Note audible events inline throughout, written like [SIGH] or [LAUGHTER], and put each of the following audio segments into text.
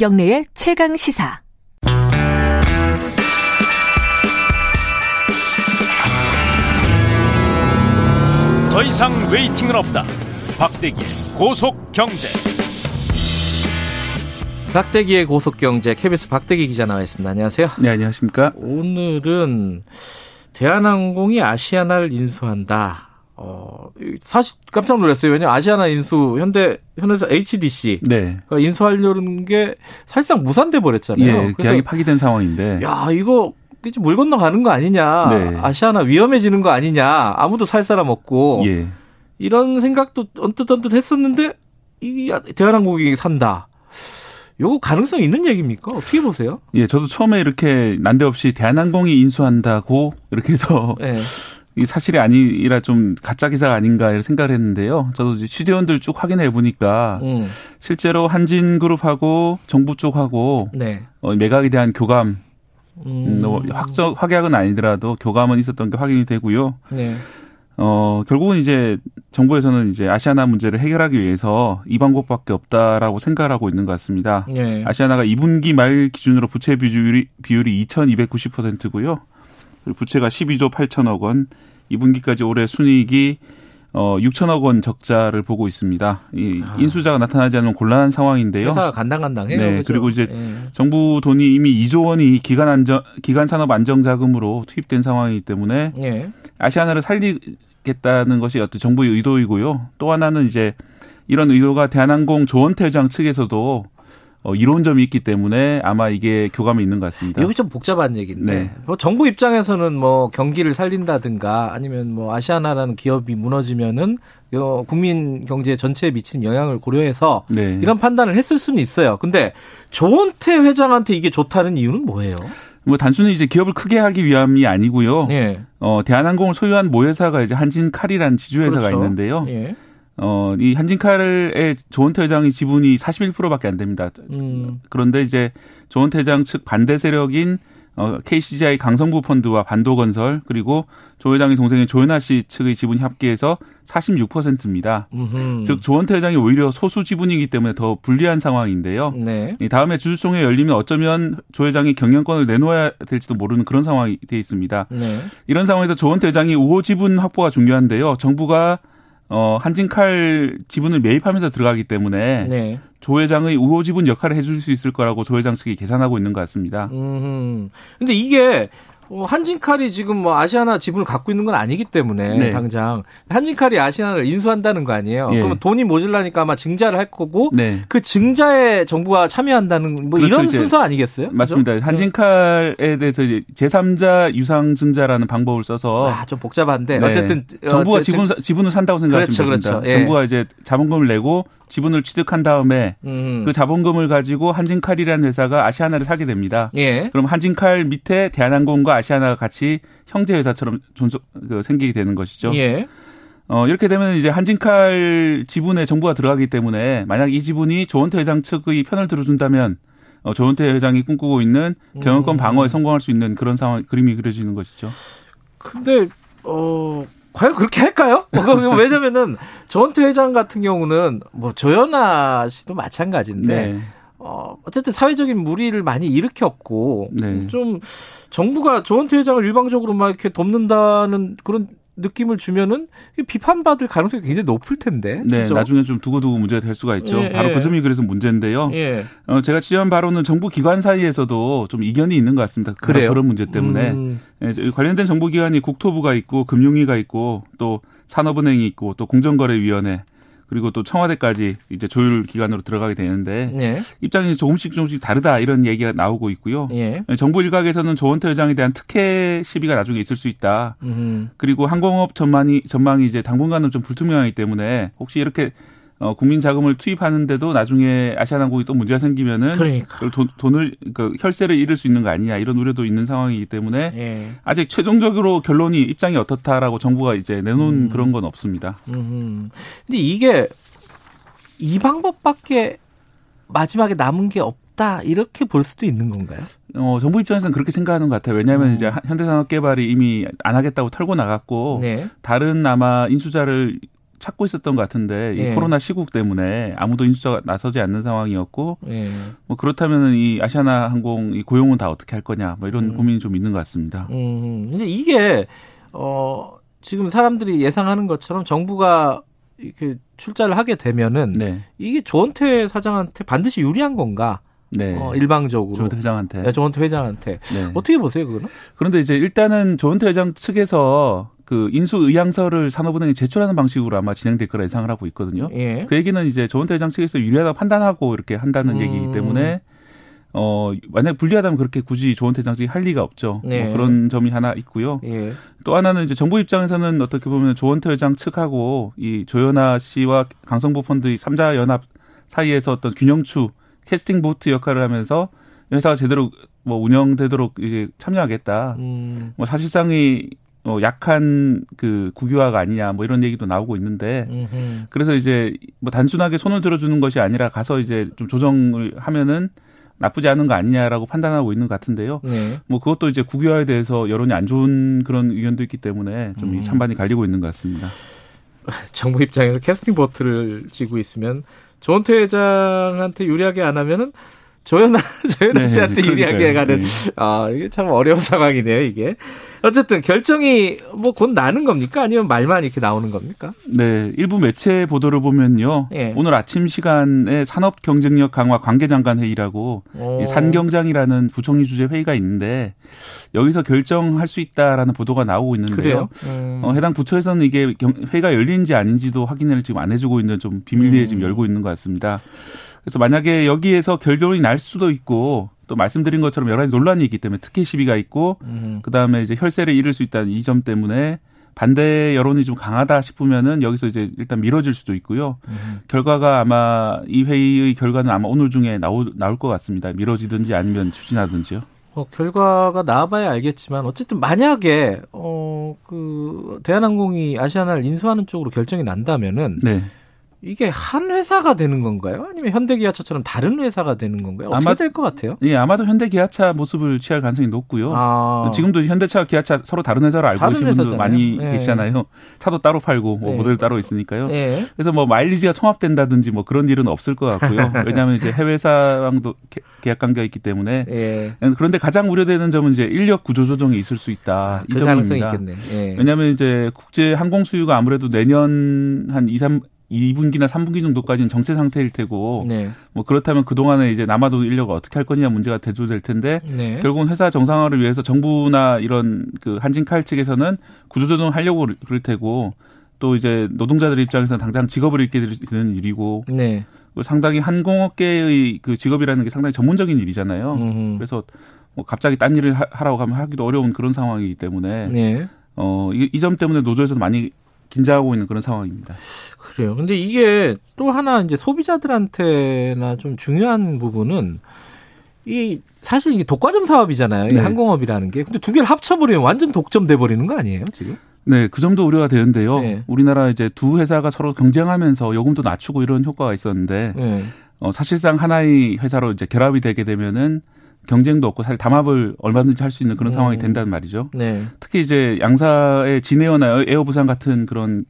김경래의 최강 시사. 더 이상 웨이팅은 없다. 박대기 고속 경제. 박대기의 고속 경제 KBS 박대기 기자 나와 있습니다. 안녕하세요. 네, 안녕하십니까? 오늘은 대한항공이 아시아나를 인수한다. 어, 사실 깜짝 놀랐어요. 왜냐면 아시아나 인수 현대 현에서 HDC 네. 가 인수하려는 게 사실상 무산돼 버렸잖아요. 예, 계약이 파기된 상황인데. 야, 이거 이제 물 건너가는 거 아니냐. 네. 아시아나 위험해지는 거 아니냐. 아무도 살 사람 없고. 예. 이런 생각도 언뜻 언뜻 했었는데 이 대한항공이 산다. 요거 가능성 있는 얘기입니까? 어떻게 보세요? 예, 저도 처음에 이렇게 난데없이 대한항공이 인수한다고 이렇게 해서 네. 이 사실이 아니라 좀 가짜 기사가 아닌가 이런 생각을 했는데요. 저도 이제 취재원들 쭉 확인해 보니까 음. 실제로 한진그룹하고 정부 쪽하고 네. 어, 매각에 대한 교감, 음. 음, 뭐 확정 확약은 아니더라도 교감은 있었던 게 확인이 되고요. 네. 어, 결국은 이제 정부에서는 이제 아시아나 문제를 해결하기 위해서 이 방법밖에 없다라고 생각을 하고 있는 것 같습니다. 네. 아시아나가 2분기 말 기준으로 부채 비율이 비율이 2,290%고요. 그리고 부채가 12조 8천억 원, 2분기까지 올해 순이익이 어 6천억 원 적자를 보고 있습니다. 이 아. 인수자가 나타나지 않으면 곤란한 상황인데요. 회사가 간당간당해요. 네, 그죠? 그리고 이제 예. 정부 돈이 이미 2조 원이 기간 안정 기간 산업 안정 자금으로 투입된 상황이기 때문에 예. 아시아나를 살리겠다는 것이 어떤 정부의 의도이고요. 또 하나는 이제 이런 의도가 대한항공 조원태 회장 측에서도 어, 이로운 점이 있기 때문에 아마 이게 교감이 있는 것 같습니다. 여기 좀 복잡한 얘기인데 네. 뭐 정부 입장에서는 뭐 경기를 살린다든가 아니면 뭐 아시아나라는 기업이 무너지면은 요 국민 경제 전체에 미치는 영향을 고려해서 네. 이런 판단을 했을 수는 있어요. 근데 조원태 회장한테 이게 좋다는 이유는 뭐예요? 뭐 단순히 이제 기업을 크게 하기 위함이 아니고요. 예. 어, 대한항공을 소유한 모회사가 이제 한진칼이라는 지주회사가 그렇죠. 있는데요. 예. 어, 이 한진칼의 조원태 회장의 지분이 41%밖에 안 됩니다. 음. 그런데 이제 조원태 회장 측 반대 세력인 어, KCGI 강성구 펀드와 반도건설 그리고 조 회장의 동생인 조현아 씨 측의 지분이 합계해서 46%입니다. 음흠. 즉 조원태 회장이 오히려 소수 지분이기 때문에 더 불리한 상황인데요. 네. 이 다음에 주주총회 열리면 어쩌면 조 회장이 경영권을 내놓아야 될지도 모르는 그런 상황이 돼 있습니다. 네. 이런 상황에서 조원태 회장이 우호 지분 확보가 중요한데요. 정부가 어, 한진칼 지분을 매입하면서 들어가기 때문에 네. 조 회장의 우호 지분 역할을 해줄 수 있을 거라고 조 회장 측이 계산하고 있는 것 같습니다. 음. 근데 이게 어, 한진칼이 지금 뭐 아시아나 지분을 갖고 있는 건 아니기 때문에 네. 당장 한진칼이 아시아나를 인수한다는 거 아니에요. 예. 그러면 돈이 모질라니까 아마 증자를 할 거고 네. 그 증자에 정부가 참여한다는 뭐 그렇죠, 이런 순서 아니겠어요? 그죠? 맞습니다. 한진칼에 대해서 이제 제3자 유상 증자라는 방법을 써서 아, 좀 복잡한데 네. 어쨌든 정부가 어, 제- 지분 지분을 산다고 생각하시면 그렇죠, 됩니다. 그렇죠. 예. 정부가 이제 자본금을 내고 지분을 취득한 다음에 음. 그 자본금을 가지고 한진칼이라는 회사가 아시아나를 사게 됩니다. 예. 그럼 한진칼 밑에 대한항공과 아시아나가 같이 형제 회사처럼 존속 그 생기게 되는 것이죠. 예. 어, 이렇게 되면 이제 한진칼 지분에 정부가 들어가기 때문에 만약 이 지분이 조원태 회장 측의 편을 들어준다면 어, 조원태 회장이 꿈꾸고 있는 경영권 음. 방어에 성공할 수 있는 그런 상황 그림이 그려지는 것이죠. 근데 어 과연 그렇게 할까요? [LAUGHS] 어, 왜냐면은 조원태 회장 같은 경우는 뭐 조연아 씨도 마찬가지인데 네. 어, 어쨌든 사회적인 무리를 많이 일으켰고, 네. 좀, 정부가 조원태 회장을 일방적으로 막 이렇게 돕는다는 그런 느낌을 주면은 비판받을 가능성이 굉장히 높을 텐데. 네, 그죠? 나중에 좀 두고두고 문제가 될 수가 있죠. 예, 바로 예. 그 점이 그래서 문제인데요. 예. 어, 제가 취재한 바로는 정부 기관 사이에서도 좀 이견이 있는 것 같습니다. 그런- 그래요? 그런 문제 때문에. 음, 예, 저- 관련된 정부 기관이 국토부가 있고 금융위가 있고 또 산업은행이 있고 또 공정거래위원회 그리고 또 청와대까지 이제 조율 기관으로 들어가게 되는데 예. 입장이 조금씩 조금씩 다르다 이런 얘기가 나오고 있고요. 예. 정부 일각에서는 조원태 회장에 대한 특혜 시비가 나중에 있을 수 있다. 음, 그리고 항공업 전망이 전망이 이제 당분간은 좀 불투명하기 때문에 혹시 이렇게 어, 국민 자금을 투입하는데도 나중에 아시아나항공이 또 문제가 생기면은 그러니까. 돈, 돈을 그 혈세를 잃을 수 있는 거 아니냐 이런 우려도 있는 상황이기 때문에 예. 아직 최종적으로 결론이 입장이 어떻다라고 정부가 이제 내놓은 음. 그런 건 없습니다. 음. 근데 이게 이 방법밖에 마지막에 남은 게 없다 이렇게 볼 수도 있는 건가요? 어, 정부 입장에서는 그렇게 생각하는 것 같아요. 왜냐하면 음. 이제 현대산업개발이 이미 안 하겠다고 털고 나갔고 네. 다른 아마 인수자를 찾고 있었던 것 같은데 이 예. 코로나 시국 때문에 아무도 인수가 나서지 않는 상황이었고 예. 뭐 그렇다면 이 아시아나 항공 이 고용은 다 어떻게 할 거냐 뭐 이런 음. 고민이 좀 있는 것 같습니다. 음, 이제 이게 어 지금 사람들이 예상하는 것처럼 정부가 이렇게 출자를 하게 되면은 네, 이게 조원태 사장한테 반드시 유리한 건가? 네. 어, 일방적으로. 조원태 회장한테. 네, 조원태 회장한테 네. 어떻게 보세요, 그거는? 그런데 이제 일단은 조은태 회장 측에서 그 인수 의향서를 산업은행에 제출하는 방식으로 아마 진행될 거라 예상을 하고 있거든요. 예. 그 얘기는 이제 조은태 회장 측에서 유리하다 판단하고 이렇게 한다는 음. 얘기이기 때문에 어 만약 불리하다면 그렇게 굳이 조은태 회장 측이 할 리가 없죠. 네. 뭐 그런 점이 하나 있고요. 예. 또 하나는 이제 정부 입장에서는 어떻게 보면 조원태 회장 측하고 이 조연아 씨와 강성보 펀드 삼자 연합 사이에서 어떤 균형추 캐스팅 보트 역할을 하면서 회사가 제대로 뭐 운영되도록 이제 참여하겠다. 음. 뭐 사실상이 어 약한 그 국유화가 아니냐 뭐 이런 얘기도 나오고 있는데 음흠. 그래서 이제 뭐 단순하게 손을 들어주는 것이 아니라 가서 이제 좀 조정을 하면은 나쁘지 않은 거 아니냐라고 판단하고 있는 것 같은데요. 네. 뭐 그것도 이제 국유화에 대해서 여론이 안 좋은 그런 의견도 있기 때문에 좀 음. 이 찬반이 갈리고 있는 것 같습니다. [LAUGHS] 정부 입장에서 캐스팅 보트를 쥐고 있으면 조원태 회장한테 유리하게 안 하면은 조연아 [LAUGHS] 조연아 네, 씨한테 유리하게 그러니까요. 가는 네. 아 이게 참 어려운 [LAUGHS] 상황이네요 이게 어쨌든 결정이 뭐 곧 나는 겁니까 아니면 말만 이렇게 나오는 겁니까? 네, 일부 매체 보도를 보면요. 예. 오늘 아침 시간에 산업 경쟁력 강화 관계장관 회의라고 어. 이 산경장이라는 부총리 주재 회의가 있는데 여기서 결정할 수 있다라는 보도가 나오고 있는데요. 그래요? 음. 어, 해당 부처에서는 이게 경- 회의가 열린지 아닌지도 확인을 지금 안 해주고 있는 좀 비밀리에 음. 지금 열고 있는 것 같습니다. 그래서 만약에 여기에서 결론이 날 수도 있고 또 말씀드린 것처럼 여러 가지 논란이 있기 때문에 특혜 시비가 있고 음. 그 다음에 이제 혈세를 잃을 수 있다는 이 점 때문에 반대 여론이 좀 강하다 싶으면은 여기서 이제 일단 미뤄질 수도 있고요. 음. 결과가 아마 이 회의의 결과는 아마 오늘 중에 나오, 나올 것 같습니다. 미뤄지든지 아니면 추진하든지요. 어, 결과가 나와봐야 알겠지만 어쨌든 만약에 어 그 대한항공이 아시아나를 인수하는 쪽으로 결정이 난다면은 네. 이게 한 회사가 되는 건가요? 아니면 현대기아차처럼 다른 회사가 되는 건가요? 어떻게 아마- 될것 같아요? 예, 아마도 현대 기아차 모습을 취할 가능성이 높고요. 아, 지금도 현대차, 기아차 서로 다른 회사로 알고 다른 계시는 분들 회사잖아요. 많이 네. 계시잖아요. 차도 따로 팔고 뭐 네. 모델 따로 있으니까요. 예. 그래서 뭐 마일리지가 통합된다든지 뭐 그런 일은 없을 것 같고요. [LAUGHS] 왜냐하면 이제 해외사랑도 계- 계약 관계가 있기 때문에 예. 그런데 가장 우려되는 점은 이제 인력 구조 조정이 있을 수 있다. 이그 가능성이 점입니다. 있겠네. 예. 왜냐하면 이제 국제 항공 수요가 아무래도 내년 한 2, 3 2분기나 3분기 정도까지는 정체 상태일 테고 네. 뭐 그렇다면 그동안에 이제 남아도 인력을 어떻게 할 거냐 문제가 대두될 텐데 네. 결국은 회사 정상화를 위해서 정부나 이런 그 한진칼 측에서는 구조조정 하려고 그럴 테고 또 이제 노동자들 입장에서는 당장 직업을 잃게 되는 일이고 네. 또 상당히 항공업계의 그 직업이라는 게 상당히 전문적인 일이잖아요. 음흠. 그래서 뭐 갑자기 딴 일을 하- 하라고 하면 하기도 어려운 그런 상황이기 때문에 네. 어, 이점 때문에 노조에서도 많이 긴장하고 있는 그런 상황입니다. 그래요. 근데 이게 또 하나 이제 소비자들한테나 좀 중요한 부분은 이 사실 이게 독과점 사업이잖아요. 이 네. 항공업이라는 게. 근데 두 개를 합쳐버리면 완전 독점돼 버리는 거 아니에요, 지금? 네, 그 점도 우려가 되는데요. 네. 우리나라 이제 두 회사가 서로 경쟁하면서 요금도 낮추고 이런 효과가 있었는데 네. 어, 사실상 하나의 회사로 이제 결합이 되게 되면은 경쟁도 없고 사실 담합을 얼마든지 할 수 있는 그런 음. 상황이 된다는 말이죠. 네. 특히 이제 양사의 진에어나 에어부산 같은 그런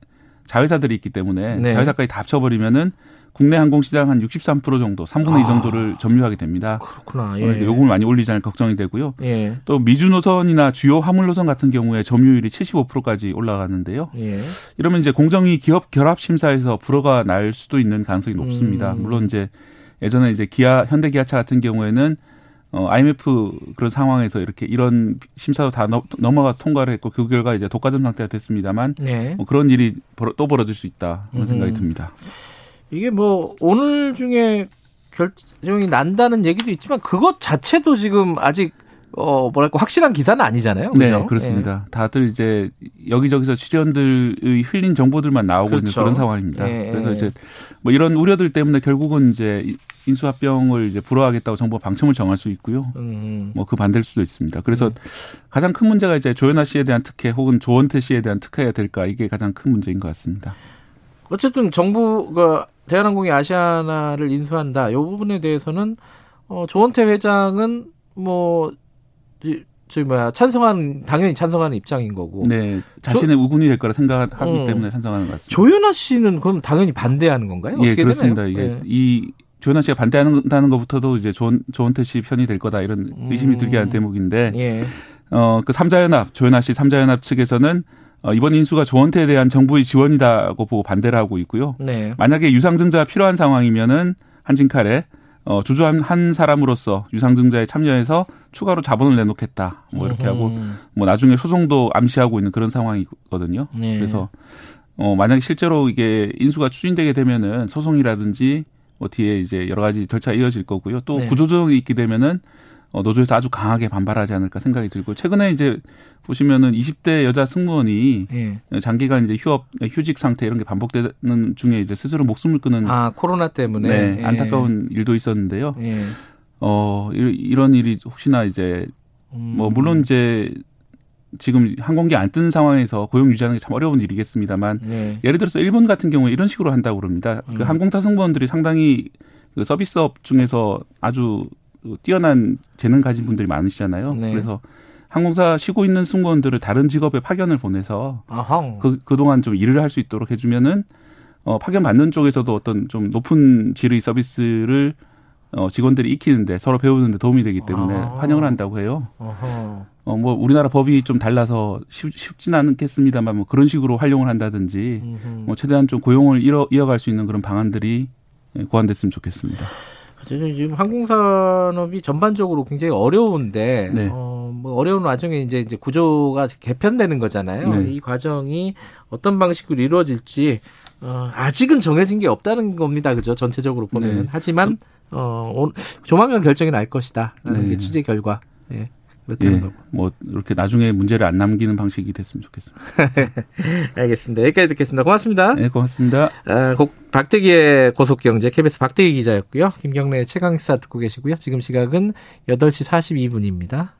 자회사들이 있기 때문에 네. 자회사까지 다 합쳐버리면은 국내 항공 시장 한 63% 정도, 3분의 2 아. 정도를 점유하게 됩니다. 그렇구나. 어, 예. 요금을 많이 올리지 않을 걱정이 되고요. 예. 또 미주 노선이나 주요 화물 노선 같은 경우에 점유율이 75%까지 올라가는데요. 예. 이러면 이제 공정위 기업 결합 심사에서 불허가 날 수도 있는 가능성이 높습니다. 음. 물론 이제 예전에 이제 기아 현대 기아차 같은 경우에는 어 IMF 그런 상황에서 이렇게 이런 심사도 다 넘- 넘어가 통과를 했고 그 결과 이제 독과점 상태가 됐습니다만 네. 뭐 그런 일이 벌어- 또 벌어질 수 있다 그런 음. 생각이 듭니다. 이게 뭐 오늘 중에 결정이 난다는 얘기도 있지만 그것 자체도 지금 아직 어 뭐랄까 확실한 기사는 아니잖아요. 그죠? 네, 그렇습니다. 다들 이제 여기저기서 취재원들의 흘린 정보들만 나오고 있는 그렇죠. 그런 상황입니다. 예, 그래서 예. 이제 뭐 이런 우려들 때문에 결국은 이제 인수합병을 이제 불허하겠다고 정부가 방침을 정할 수 있고요. 예. 음, 뭐그 반대일 수도 있습니다. 그래서 네. 가장 큰 문제가 이제 조현아 씨에 대한 특혜 혹은 조원태 씨에 대한 특혜가 될까 이게 가장 큰 문제인 것 같습니다. 어쨌든 정부가 대한항공이 아시아나를 인수한다. 이 부분에 대해서는 어 조원태 회장은 뭐 저희 뭐야 찬성하는 당연히 찬성하는 입장인 거고. 네, 자신의 저, 우군이 될 거라 생각하기 음. 때문에 찬성하는 것 같습니다. 조현아 씨는 그럼 당연히 반대하는 건가요? 예, 어떻게 그렇습니다. 되나요? 이게 예. 이 조현아 씨가 반대한다는 것부터도 이제 조원, 조원태 씨 편이 될 거다 이런 의심이 들게 하는 대목인데, 예. 어, 그 삼자연합, 조현아 씨 삼자연합 측에서는 어, 이번 인수가 조원태에 대한 정부의 지원이다고 보고 반대를 하고 있고요. 네. 만약에 유상증자가 필요한 상황이면은 한진칼에 어, 주주한 한 사람으로서 유상증자에 참여해서 추가로 자본을 내놓겠다. 뭐 이렇게 하고 음. 뭐 나중에 소송도 암시하고 있는 그런 상황이거든요. 네. 그래서 어 만약에 실제로 이게 인수가 추진되게 되면은 소송이라든지 뭐 뒤에 이제 여러 가지 절차 가 이어질 거고요. 또 네. 구조조정이 있게 되면은 어 노조에서 아주 강하게 반발하지 않을까 생각이 들고 최근에 이제 보시면은 20대 여자 승무원이 예. 장기간 이제 휴업 휴직 상태 이런 게 반복되는 중에 이제 스스로 목숨을 끊은 아 코로나 때문에 네, 예. 안타까운 일도 있었는데요. 예. 어 이- 이런 일이 혹시나 이제 음. 뭐 물론 이제 지금 항공기 안 뜨는 상황에서 고용 유지하는 게 참 어려운 일이겠습니다만 네. 예를 들어서 일본 같은 경우에 이런 식으로 한다고 그럽니다. 그 음. 항공사 승무원들이 상당히 그 서비스업 중에서 아주 뛰어난 재능 가진 분들이 많으시잖아요. 네. 그래서 항공사 쉬고 있는 승무원들을 다른 직업에 파견을 보내서 아항. 그 그동안 좀 일을 할 수 있도록 해주면은 어 파견 받는 쪽에서도 어떤 좀 높은 질의 서비스를 어 직원들이 익히는데 서로 배우는데 도움이 되기 때문에 아. 환영을 한다고 해요. 어허. 어, 뭐, 우리나라 법이 좀 달라서 쉽, 쉽진 않겠습니다만, 뭐, 그런 식으로 활용을 한다든지, 음흠. 뭐, 최대한 좀 고용을 이어, 이어갈 수 있는 그런 방안들이 예, 고안됐으면 좋겠습니다. 저는 지금 항공산업이 전반적으로 굉장히 어려운데, 네. 어, 뭐 어려운 와중에 이제 이제 구조가 개편되는 거잖아요. 네. 이 과정이 어떤 방식으로 이루어질지 어, 아직은 정해진 게 없다는 겁니다. 그죠? 전체적으로 보면은. 네. 하지만 어, 오- 조만간 결정이 날 것이다. 라는 네. 게 취재 결과. 예. 그렇다는 예, 거고. 뭐, 이렇게 나중에 문제를 안 남기는 방식이 됐으면 좋겠습니다. [LAUGHS] 알겠습니다. 여기까지 듣겠습니다. 고맙습니다. 네, 고맙습니다. 아, 곡, 박대기의 고속경제 KBS 박대기 기자였고요. 김경래 최강시사 듣고 계시고요. 지금 시각은 8시 42분입니다.